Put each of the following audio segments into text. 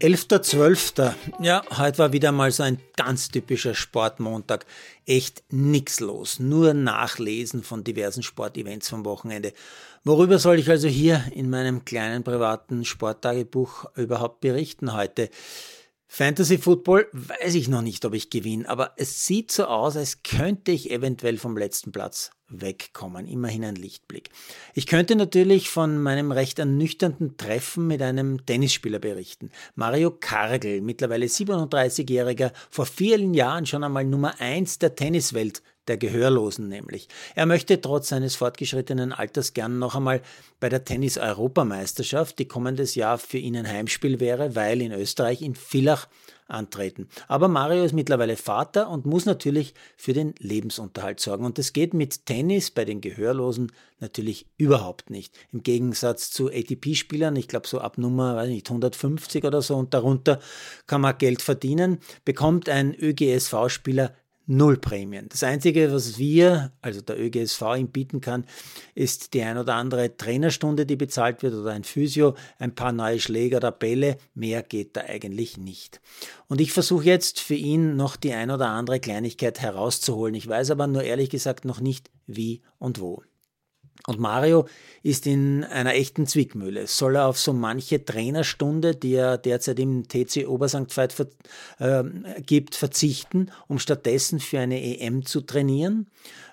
11.12. Ja, heute war wieder mal so ein ganz typischer Sportmontag. Echt nix los. Nur Nachlesen von diversen Sportevents vom Wochenende. Worüber soll ich also hier in meinem kleinen privaten Sporttagebuch überhaupt berichten heute? Fantasy Football weiß ich noch nicht, ob ich gewinne, aber es sieht so aus, als könnte ich eventuell vom letzten Platz wegkommen. Immerhin ein Lichtblick. Ich könnte natürlich von meinem recht ernüchternden Treffen mit einem Tennisspieler berichten. Mario Kargel, mittlerweile 37-Jähriger, vor vielen Jahren schon einmal Nummer 1 der Tenniswelt der Gehörlosen nämlich. Er möchte trotz seines fortgeschrittenen Alters gern noch einmal bei der Tennis-Europameisterschaft, die kommendes Jahr für ihn ein Heimspiel wäre, weil in Österreich in Villach antreten. Aber Mario ist mittlerweile Vater und muss natürlich für den Lebensunterhalt sorgen. Und das geht mit Tennis bei den Gehörlosen natürlich überhaupt nicht. Im Gegensatz zu ATP-Spielern, ich glaube so ab Nummer weiß nicht, 150 oder so und darunter kann man Geld verdienen, bekommt ein ÖGSV-Spieler null Prämien. Das Einzige, was wir, also der ÖGSV, ihm bieten kann, ist die ein oder andere Trainerstunde, die bezahlt wird oder ein Physio, ein paar neue Schläger oder Bälle. Mehr geht da eigentlich nicht. Und ich versuche jetzt für ihn noch die ein oder andere Kleinigkeit herauszuholen. Ich weiß aber nur ehrlich gesagt noch nicht wie und wo. Und Mario ist in einer echten Zwickmühle. Soll er auf so manche Trainerstunde, die er derzeit im TC Obersankt Veit ver äh, gibt, verzichten, um stattdessen für eine EM zu trainieren?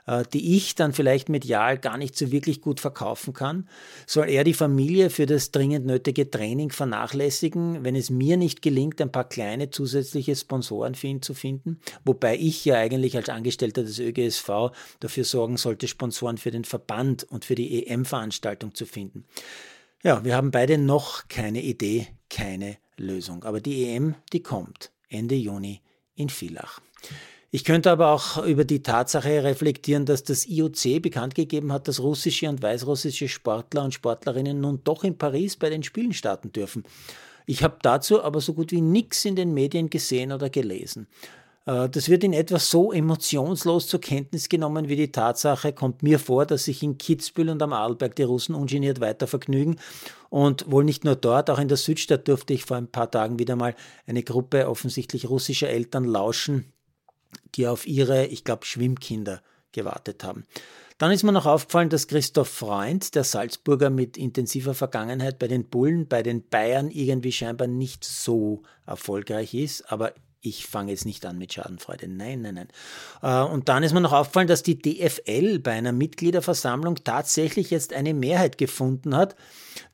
Äh, die ich dann vielleicht medial gar nicht so wirklich gut verkaufen kann? Soll er die Familie für das dringend nötige Training vernachlässigen, wenn es mir nicht gelingt, ein paar kleine zusätzliche Sponsoren für ihn zu finden? Wobei ich ja eigentlich als Angestellter des ÖGSV dafür sorgen sollte, Sponsoren für den Verband und für die EM-Veranstaltung zu finden. Ja, wir haben beide noch keine Idee, keine Lösung. Aber die EM, die kommt Ende Juni in Villach. Ich könnte aber auch über die Tatsache reflektieren, dass das IOC bekannt gegeben hat, dass russische und weißrussische Sportler und Sportlerinnen nun doch in Paris bei den Spielen starten dürfen. Ich habe dazu aber so gut wie nichts in den Medien gesehen oder gelesen. Äh, das wird in etwa so emotionslos zur Kenntnis genommen wie die Tatsache, kommt mir vor, dass sich in Kitzbühel und am Arlberg die Russen ungeniert weiter vergnügen. Und wohl nicht nur dort, auch in der Südstadt durfte ich vor ein paar Tagen wieder mal eine Gruppe offensichtlich russischer Eltern lauschen, die auf ihre, ich glaube, Schwimmkinder gewartet haben. Dann ist mir noch aufgefallen, dass Christoph Freund, der Salzburger mit intensiver Vergangenheit bei den Bullen, bei den Bayern irgendwie scheinbar nicht so erfolgreich ist, aber ich fange jetzt nicht an mit Schadenfreude. Nein, nein, nein. Äh, und dann ist mir noch aufgefallen, dass die DFL bei einer Mitgliederversammlung tatsächlich jetzt eine Mehrheit gefunden hat,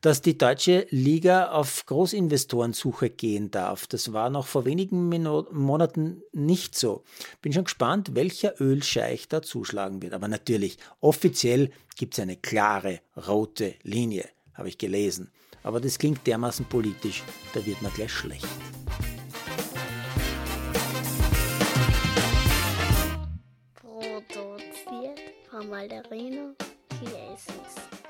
dass die deutsche Liga auf Großinvestorensuche gehen darf. Das war noch vor wenigen Monaten nicht so. Bin schon gespannt, welcher Ölscheich da zuschlagen wird. Aber natürlich, offiziell gibt es eine klare rote Linie, habe ich gelesen. Aber das klingt dermaßen politisch, da wird man gleich schlecht. Von Malderino Chiesens.